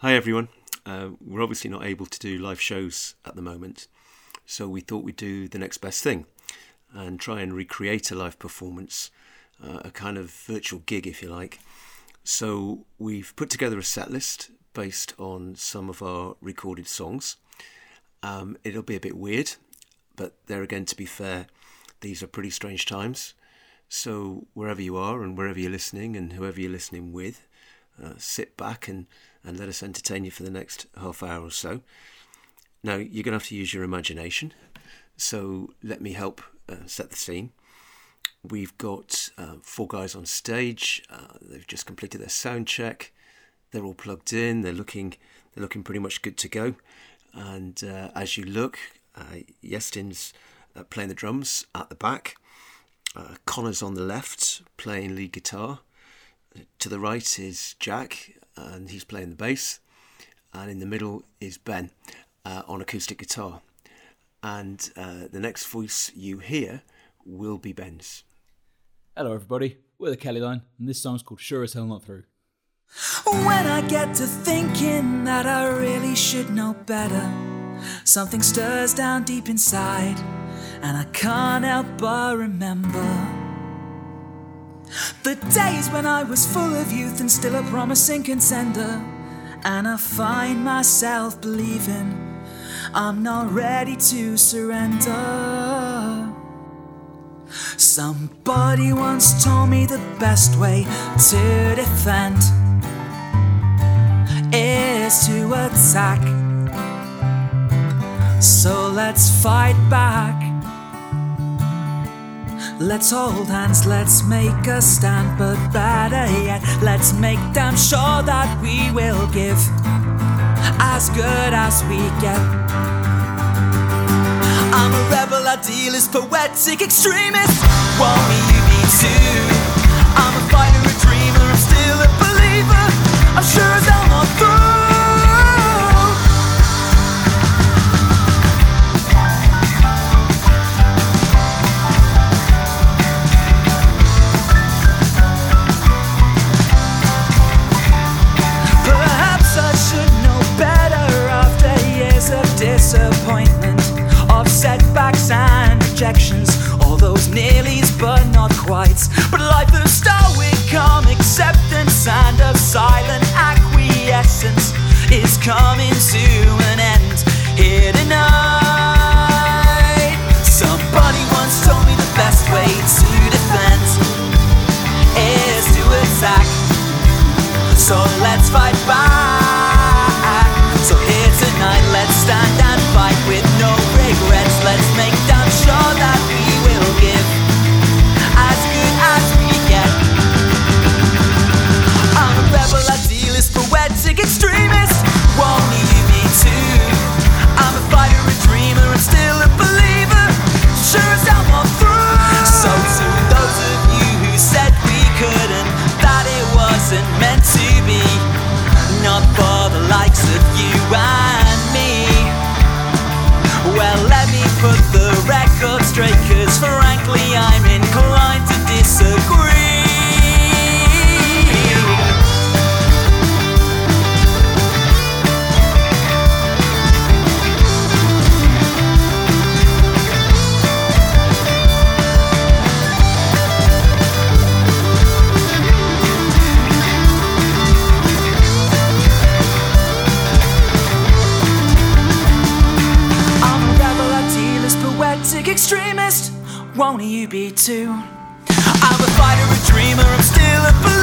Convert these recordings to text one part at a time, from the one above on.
Hi everyone. Uh, we're obviously not able to do live shows at the moment, so we thought we'd do the next best thing and try and recreate a live performance, uh, a kind of virtual gig, if you like. So we've put together a set list based on some of our recorded songs. Um, it'll be a bit weird, but there again, to be fair, these are pretty strange times. So wherever you are and wherever you're listening and whoever you're listening with, uh, sit back and and let us entertain you for the next half hour or so. Now, you're going to have to use your imagination, so let me help uh, set the scene. We've got uh, four guys on stage. Uh, they've just completed their sound check. They're all plugged in. They're looking. They're looking pretty much good to go. And uh, as you look, uh, Yestin's uh, playing the drums at the back. Connor's on the left playing lead guitar. To the right is Jack, and he's playing the bass. And in the middle is Ben uh, on acoustic guitar. And uh, the next voice you hear will be Ben's. Hello, everybody. We're the Kelly Line, and this song's called Sure as Hell Not Through. When I get to thinking that I really should know better, something stirs down deep inside, and I can't help but remember. The days when I was full of youth and still a promising contender. And I find myself believing I'm not ready to surrender. Somebody once told me the best way to defend is to attack. So let's fight back. Let's hold hands, let's make a stand, but better yet, let's make damn sure that we will give as good as we get. I'm a rebel, idealist, poetic extremist. Want me, you be too. I'm a fighter, a dreamer, I'm still a believer. I'm sure as hell it wasn't be too? I'm a fighter, a dreamer, I'm still a believer.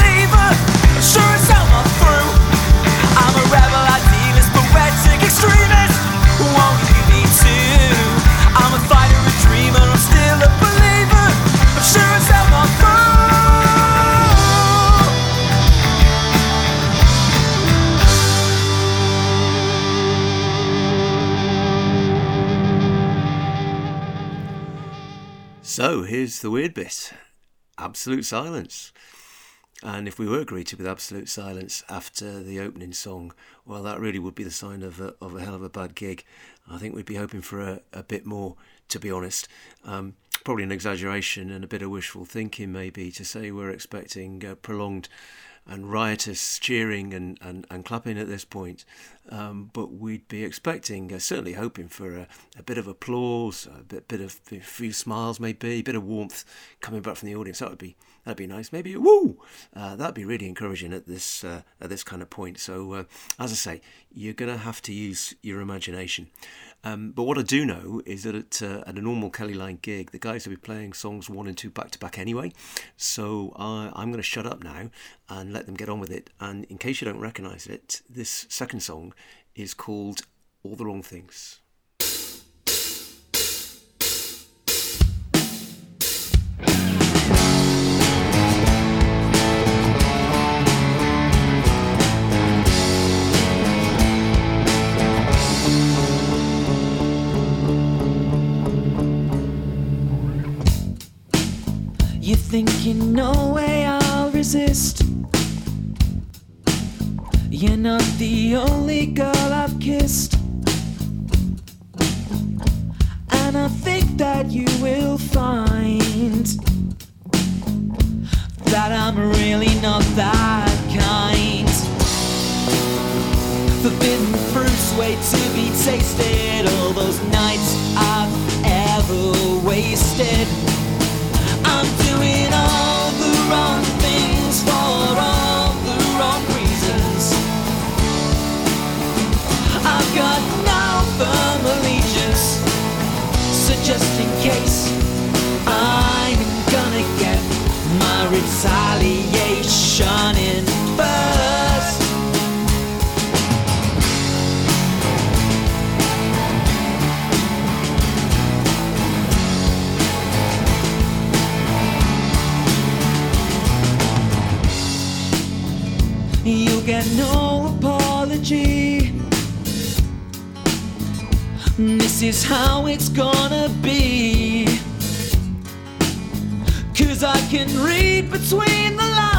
So here's the weird bit absolute silence. And if we were greeted with absolute silence after the opening song, well, that really would be the sign of a, of a hell of a bad gig. I think we'd be hoping for a, a bit more, to be honest. Um, probably an exaggeration and a bit of wishful thinking, maybe, to say we're expecting a prolonged and riotous cheering and, and, and clapping at this point. Um, but we'd be expecting, uh, certainly hoping for a, a, bit of applause, a bit, bit of a few smiles, maybe a bit of warmth coming back from the audience. That would be that'd be nice. Maybe woo. Uh, that'd be really encouraging at this uh, at this kind of point. So uh, as I say, you're going to have to use your imagination. Um, but what I do know is that at, uh, at a normal Kelly Line gig, the guys will be playing songs one and two back to back anyway. So I'm going to shut up now and let them get on with it. And in case you don't recognise it, this second song is called All the Wrong Things. You know way I'll resist. You're not the only girl I've kissed. And I think that you will find that I'm really not that kind. Forbidden fruits wait to be tasted. All those nights I've ever wasted. First. You'll get no apology. This is how it's gonna be. Cause I can read between the lines.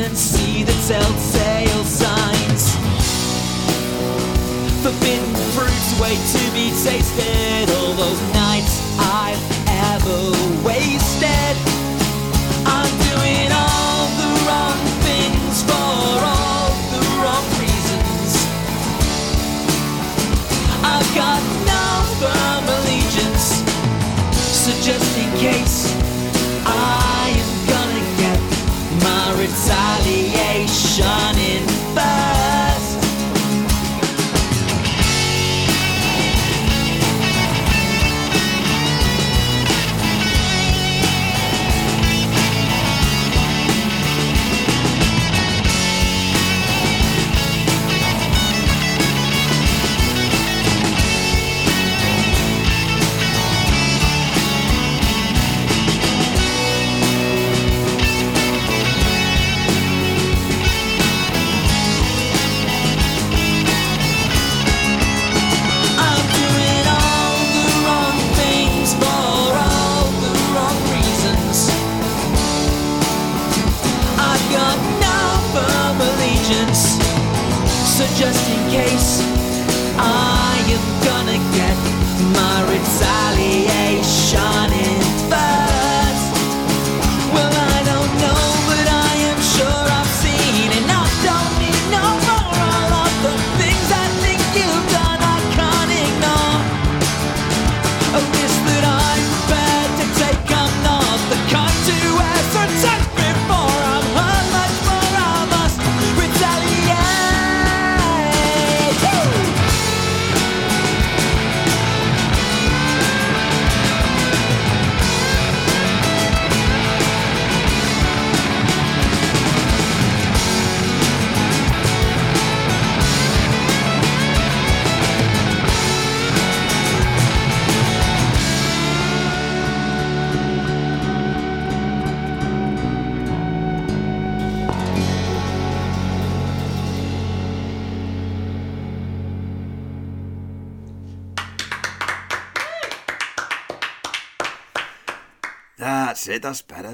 Can see the telltale signs. Forbidden fruits wait to be tasted. All those nights I've ever wasted. I'm doing all the wrong things for all the wrong reasons. I've got no firm allegiance, so just in case my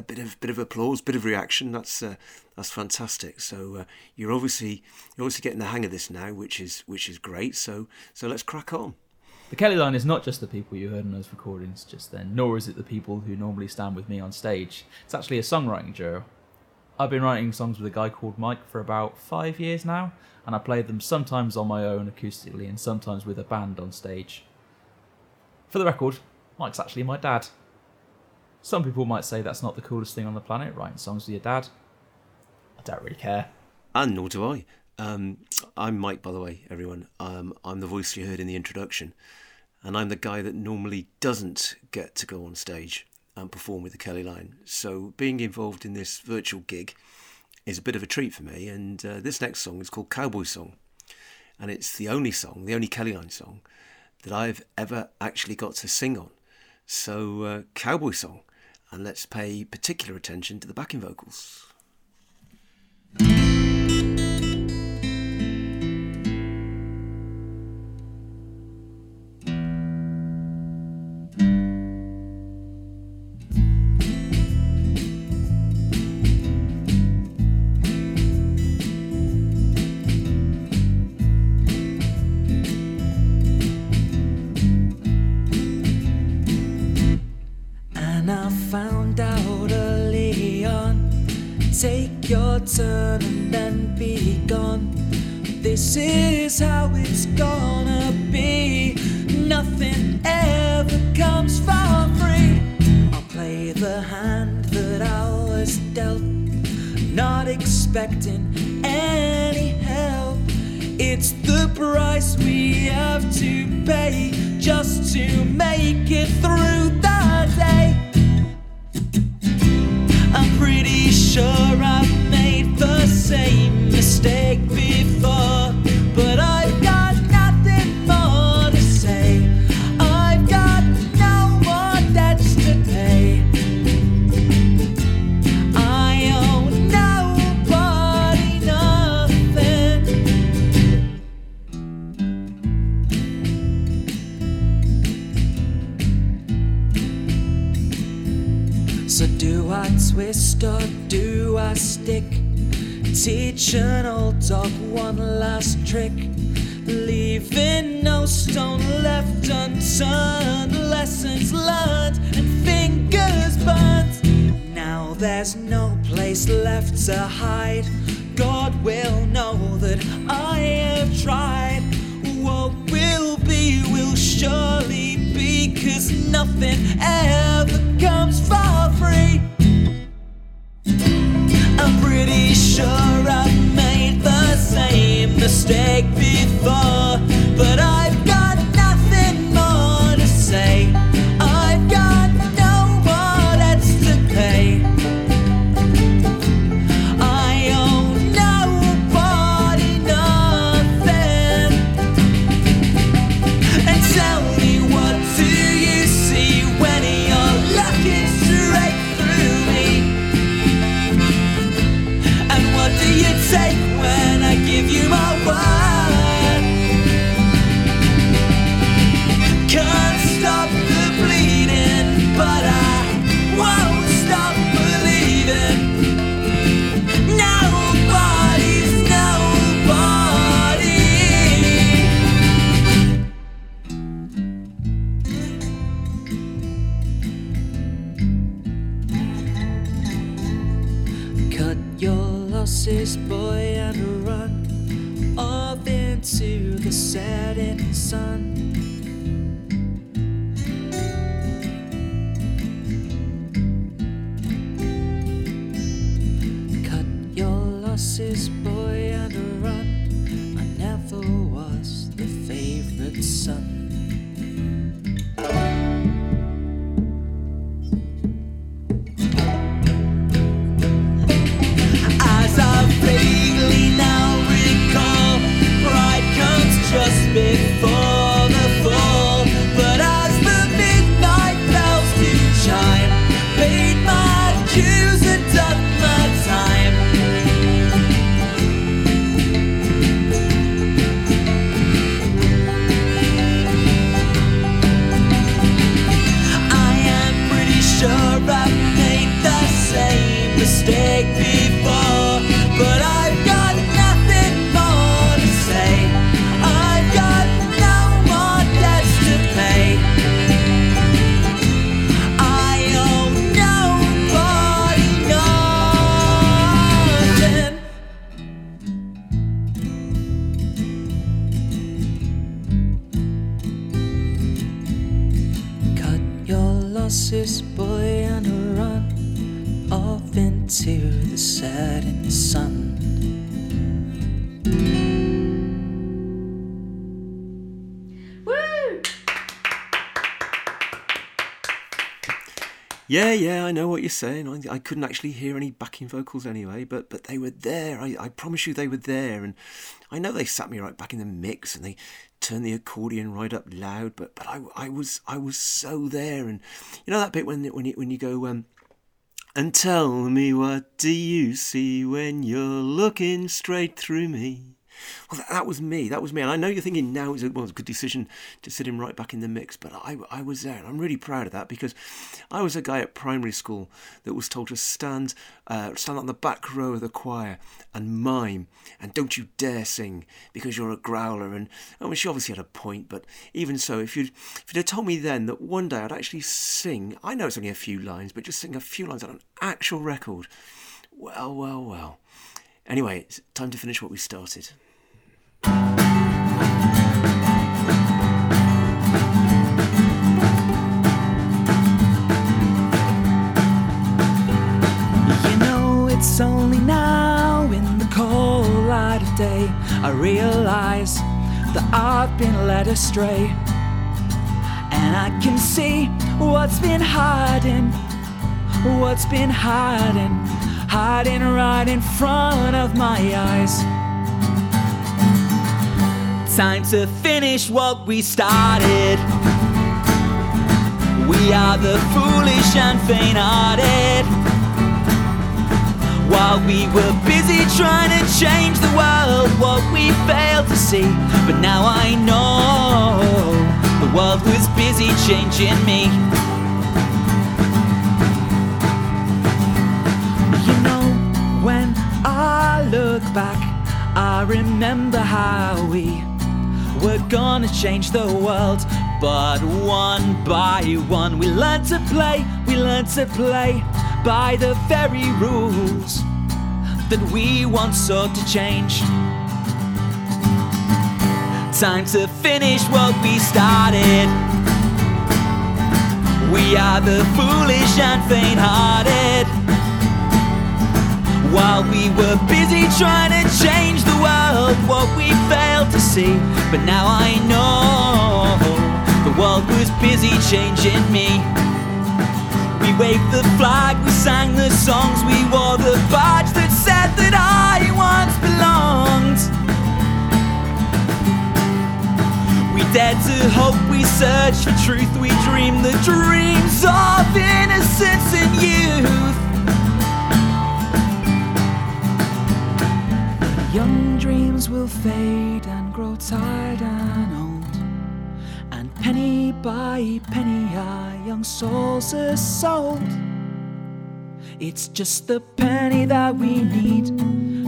better. Bit of bit of applause, bit of reaction. That's uh, that's fantastic. So uh, you're obviously you're obviously getting the hang of this now, which is which is great. So so let's crack on. The Kelly line is not just the people you heard in those recordings just then, nor is it the people who normally stand with me on stage. It's actually a songwriting duo. I've been writing songs with a guy called Mike for about five years now, and I play them sometimes on my own acoustically and sometimes with a band on stage. For the record, Mike's actually my dad. Some people might say that's not the coolest thing on the planet, writing songs with your dad. I don't really care. And nor do I. Um, I'm Mike, by the way, everyone. Um, I'm the voice you heard in the introduction, and I'm the guy that normally doesn't get to go on stage and perform with the Kelly Line. So being involved in this virtual gig is a bit of a treat for me. And uh, this next song is called Cowboy Song, and it's the only song, the only Kelly Line song that I've ever actually got to sing on. So uh, Cowboy Song, and let's pay particular attention to the backing vocals. And be gone. This is how it's gonna be. Nothing ever comes for free. I'll play the hand that I was dealt, not expecting any help. It's the price we have to pay just to make it through the day. I'm pretty sure I've the same mistake before, but I've got nothing more to say. I've got no more debts to pay. I owe nobody nothing. So do I twist or do I stick? Teach an old dog one last trick. Leaving no stone left unturned. Lessons learned and fingers burnt. Now there's no place left to hide. God will know that I have tried. What will be will surely be, cause nothing ever comes for sure I've made the same mistake before, losses, boy, and run off into the setting sun. Yeah, yeah, I know what you're saying. I, I couldn't actually hear any backing vocals anyway, but but they were there. I, I promise you they were there. And I know they sat me right back in the mix and they turned the accordion right up loud, but but I, I was I was so there. And you know that bit when when you, when you go um and tell me what do you see when you're looking straight through me? Well, that, that was me. That was me. And I know you're thinking now is a, well, it's a good decision to sit him right back in the mix, but I, I was there. And I'm really proud of that because I was a guy at primary school that was told to stand, uh, stand on the back row of the choir and mime, and don't you dare sing because you're a growler. And I mean, she obviously had a point, but even so, if you'd, if you'd have told me then that one day I'd actually sing, I know it's only a few lines, but just sing a few lines on an actual record, well, well, well. Anyway, it's time to finish what we started. You know, it's only now in the cold light of day I realize that I've been led astray. And I can see what's been hiding, what's been hiding, hiding right in front of my eyes. Time to finish what we started. We are the foolish and faint hearted. While we were busy trying to change the world, what we failed to see. But now I know the world was busy changing me. You know, when I look back, I remember how we were gonna change the world. But one by one, we learn to play, we learn to play by the very rules that we once sought to change. Time to finish what we started. We are the foolish and faint hearted. While we were busy trying to change the world, what we failed to see. But now I know the world was busy changing me. We waved the flag, we sang the songs, we wore the badge that said that I once belonged. We dared to hope, we searched for truth, we dreamed the dreams of innocence and youth. Will fade and grow tired and old. And penny by penny, our young souls are sold. It's just the penny that we need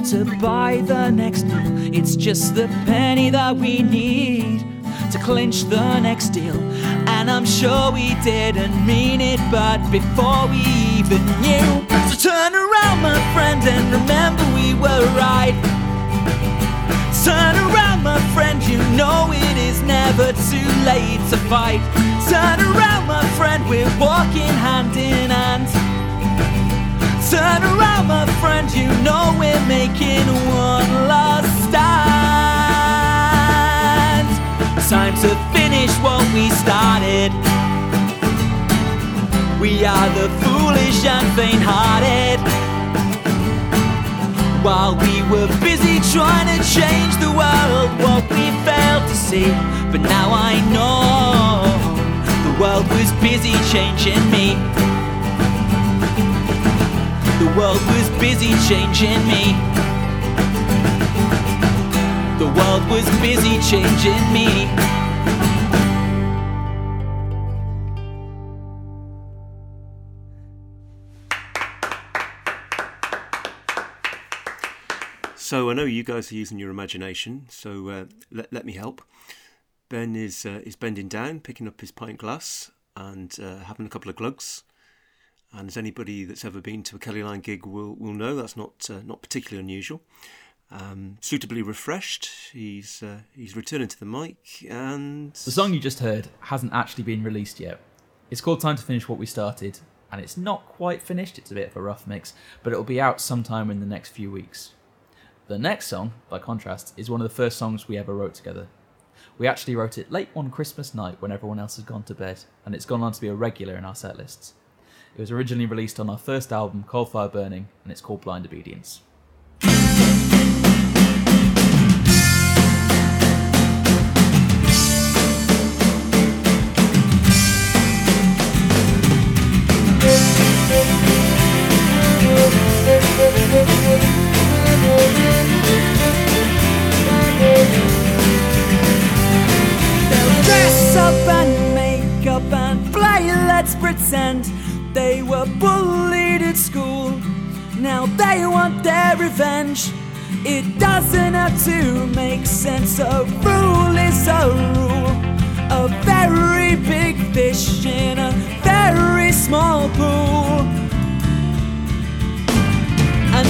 to buy the next meal. It's just the penny that we need to clinch the next deal. And I'm sure we didn't mean it, but before we even knew. So turn around, my friend, and remember we were right. Turn around, my friend, you know it is never too late to fight. Turn around, my friend, we're walking hand in hand. Turn around, my friend, you know we're making one last stand. Time to finish what we started. We are the foolish and faint hearted. While we were busy trying to change the world, what we failed to see. But now I know the world was busy changing me. The world was busy changing me. The world was busy changing me. So I know you guys are using your imagination, so uh, let, let me help. Ben is uh, is bending down, picking up his pint glass, and uh, having a couple of glugs. And as anybody that's ever been to a Kelly Line gig will will know, that's not uh, not particularly unusual. Um, suitably refreshed, he's uh, he's returning to the mic, and The song you just heard hasn't actually been released yet. It's called Time to Finish What We Started, and it's not quite finished, it's a bit of a rough mix, but it'll be out sometime in the next few weeks. The next song, by contrast, is one of the first songs we ever wrote together. We actually wrote it late one Christmas night when everyone else had gone to bed, and it's gone on to be a regular in our set lists. It was originally released on our first album, Coalfire Burning, and it's called Blind Obedience. Dress up and make up and play let's pretend they were bullied at school. Now they want their revenge. It doesn't have to make sense. A rule is a rule. A very big fish in a very small pool.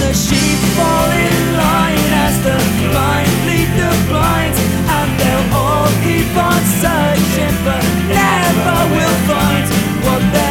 The sheep fall in line as the blind lead the. And they'll all keep on searching, but never will find what they're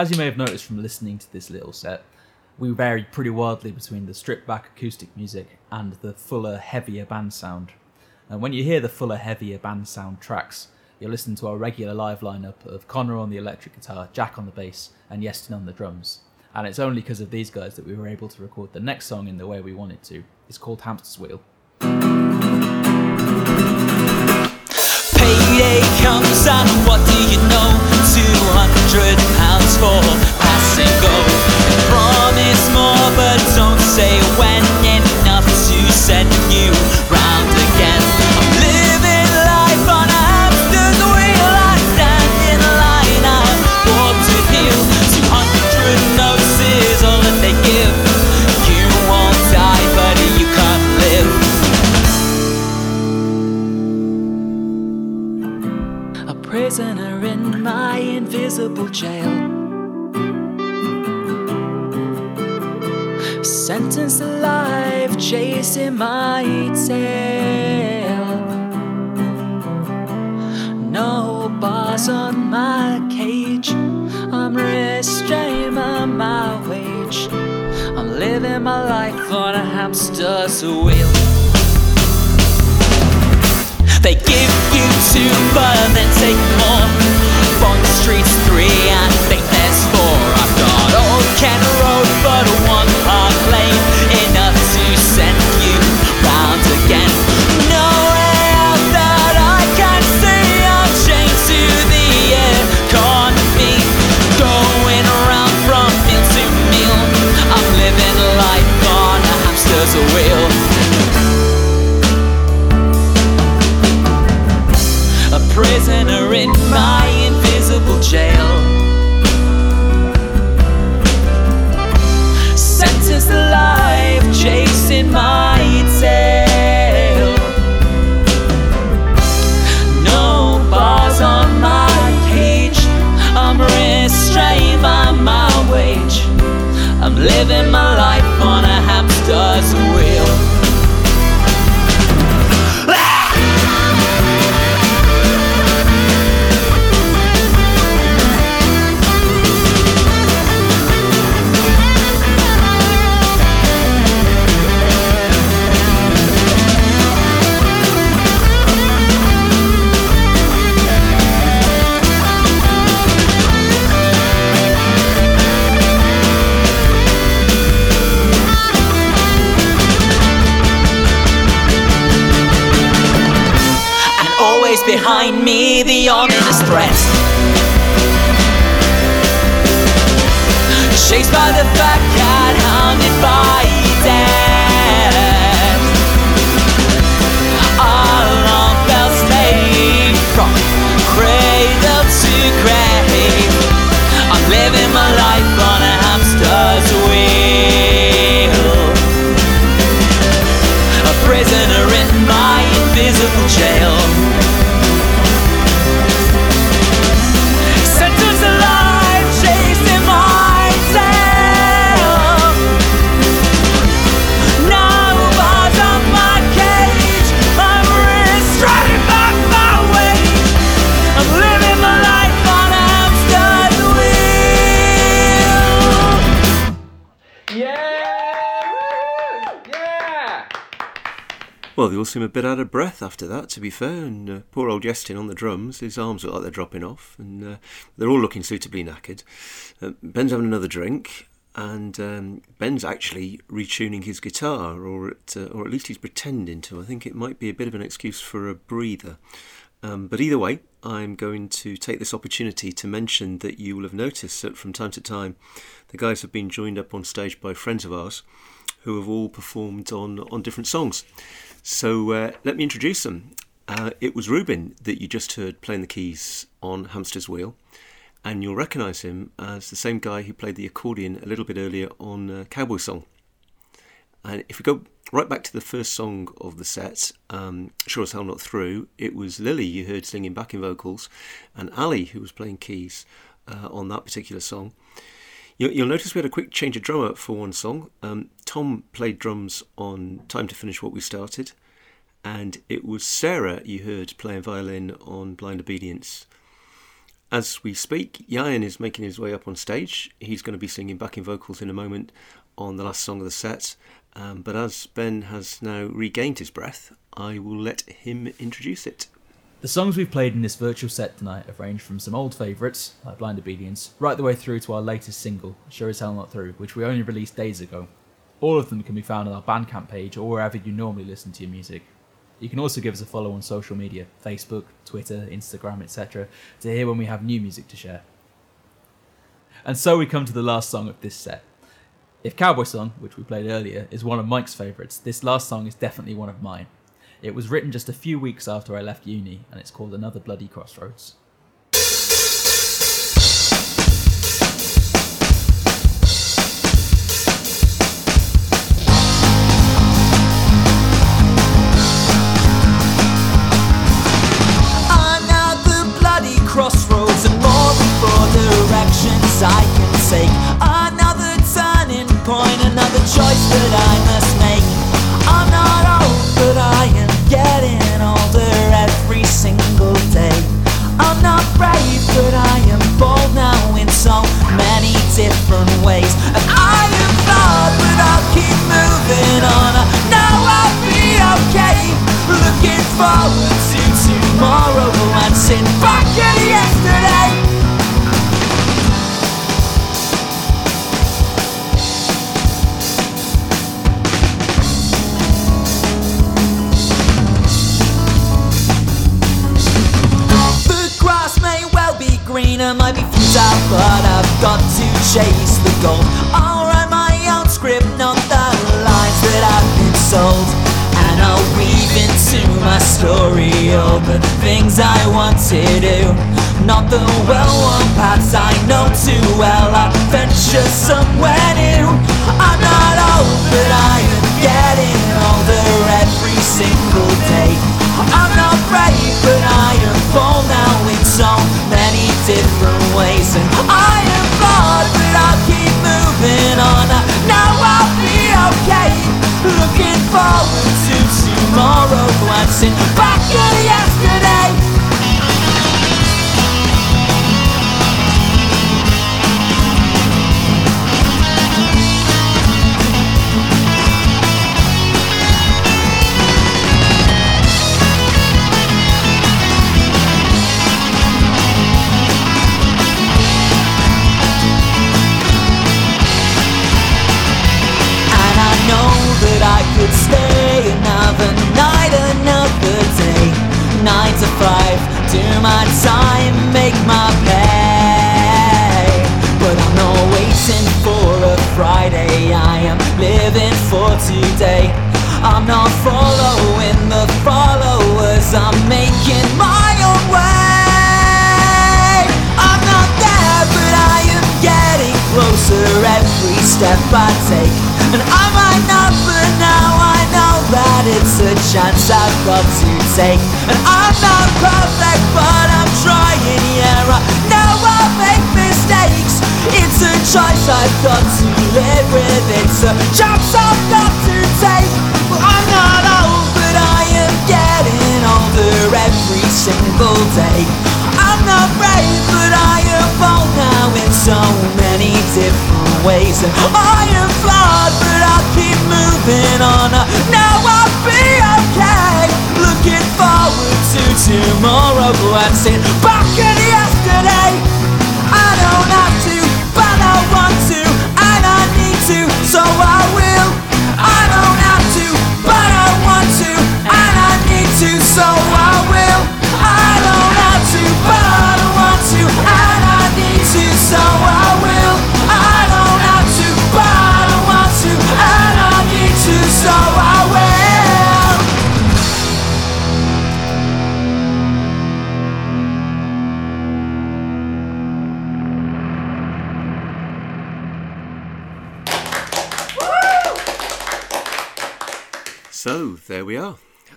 As you may have noticed from listening to this little set, we varied pretty wildly between the stripped back acoustic music and the fuller, heavier band sound. And when you hear the fuller, heavier band sound tracks, you'll listen to our regular live lineup of Connor on the electric guitar, Jack on the bass, and Yestin on the drums. And it's only because of these guys that we were able to record the next song in the way we wanted to. It's called Hamster's Wheel. Payday comes and what do you know? 200 pounds for pass and go. Promise more, but don't say when. Enough to send you behind me the ominous threat. Chased by the fat cat, hounded by they all seem a bit out of breath after that, to be fair. And uh, poor old Justin on the drums, his arms look like they're dropping off, and uh, they're all looking suitably knackered. Uh, Ben's having another drink, and um, Ben's actually retuning his guitar, or at, uh, or at least he's pretending to. I think it might be a bit of an excuse for a breather. Um, but either way, I'm going to take this opportunity to mention that you will have noticed that from time to time the guys have been joined up on stage by friends of ours who have all performed on, on different songs. So uh, let me introduce them. Uh, it was Ruben that you just heard playing the keys on Hamster's Wheel, and you'll recognise him as the same guy who played the accordion a little bit earlier on uh, Cowboy Song. And if we go right back to the first song of the set, um, Sure as Hell Not Through, it was Lily you heard singing backing vocals, and Ali who was playing keys uh, on that particular song. You'll, you'll notice we had a quick change of drummer for one song. Um, Tom played drums on Time to Finish What We Started, and it was Sarah you heard playing violin on Blind Obedience. As we speak, Yayan is making his way up on stage. He's going to be singing backing vocals in a moment on the last song of the set. Um, but as Ben has now regained his breath, I will let him introduce it. The songs we've played in this virtual set tonight have ranged from some old favourites, like Blind Obedience, right the way through to our latest single, Sure as Hell Not Through, which we only released days ago. All of them can be found on our Bandcamp page or wherever you normally listen to your music. You can also give us a follow on social media Facebook, Twitter, Instagram, etc. to hear when we have new music to share. And so we come to the last song of this set. If Cowboy Song, which we played earlier, is one of Mike's favourites, this last song is definitely one of mine. It was written just a few weeks after I left uni, and it's called Another Bloody Crossroads. another turning point, another choice that I must make. brave, but I am bold now in so many different ways. Chase the goal. I'll write my own script, not the lines that I've been sold. And I'll weave into my story all the things I want to do. Not the well-worn paths I know too well. I venture somewhere new. I'm not old, but I am getting older every single day. I'm not brave, but I am bold now in so many different ways. And I forward to tomorrow, glancing back to take. And I'm not perfect, but I'm trying, yeah. I know I make mistakes. It's a choice I've got to live with. It's a chance I've got to take. Well, I'm not old, but I am getting older every single day. I'm not brave, but I am bold now in so many different ways. I am flawed, but I'll keep moving on. Now. Looking forward to tomorrow, glancing back at yesterday. I don't have to, but I want to, and I need to, so I will. I don't have to, but I want to, and I need to, so I there we are.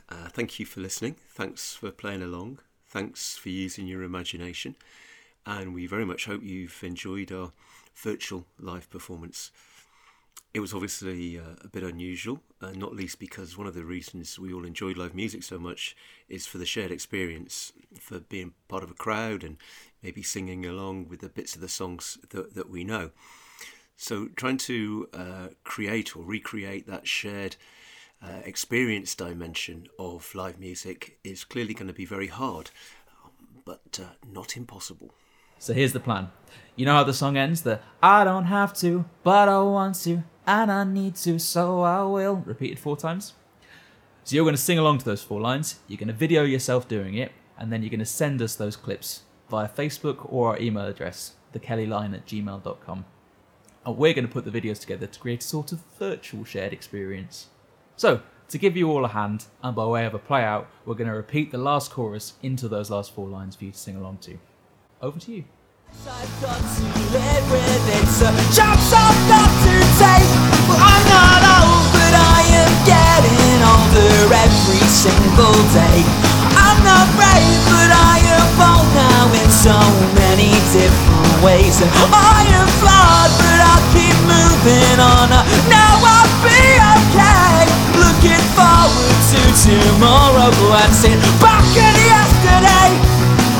Uh, thank you for listening. Thanks for playing along. Thanks for using your imagination. And we very much hope you've enjoyed our virtual live performance. It was obviously uh, a bit unusual, uh, not least because one of the reasons we all enjoy live music so much is for the shared experience, for being part of a crowd and maybe singing along with the bits of the songs that, that we know. So, trying to uh, create or recreate that shared uh, experience dimension of live music is clearly going to be very hard, but uh, not impossible. So here's the plan. You know how the song ends? The I don't have to, but I want to, and I need to, so I will. Repeated four times. So you're going to sing along to those four lines. You're going to video yourself doing it, and then you're going to send us those clips via Facebook or our email address, thekellyline at gmail.com. And we're going to put the videos together to create a sort of virtual shared experience. So, to give you all a hand, and by way of a play out, we're going to repeat the last chorus into those last four lines for you to sing along to. Over to you. I've I've I I ways. I am flawed, but I'll keep moving on. Now forward to tomorrow, glancing back at yesterday.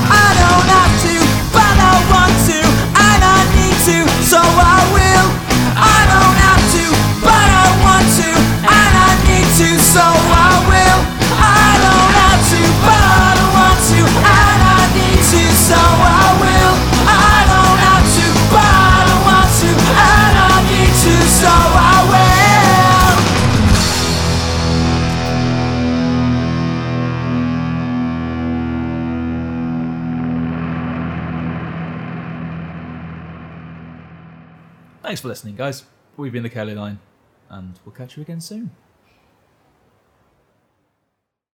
I don't have to, but I want to, and I need to, so I will. I don't have to, but I want to, and I need to, so I Thanks for listening, guys. We've been the Kelly Line, and we'll catch you again soon.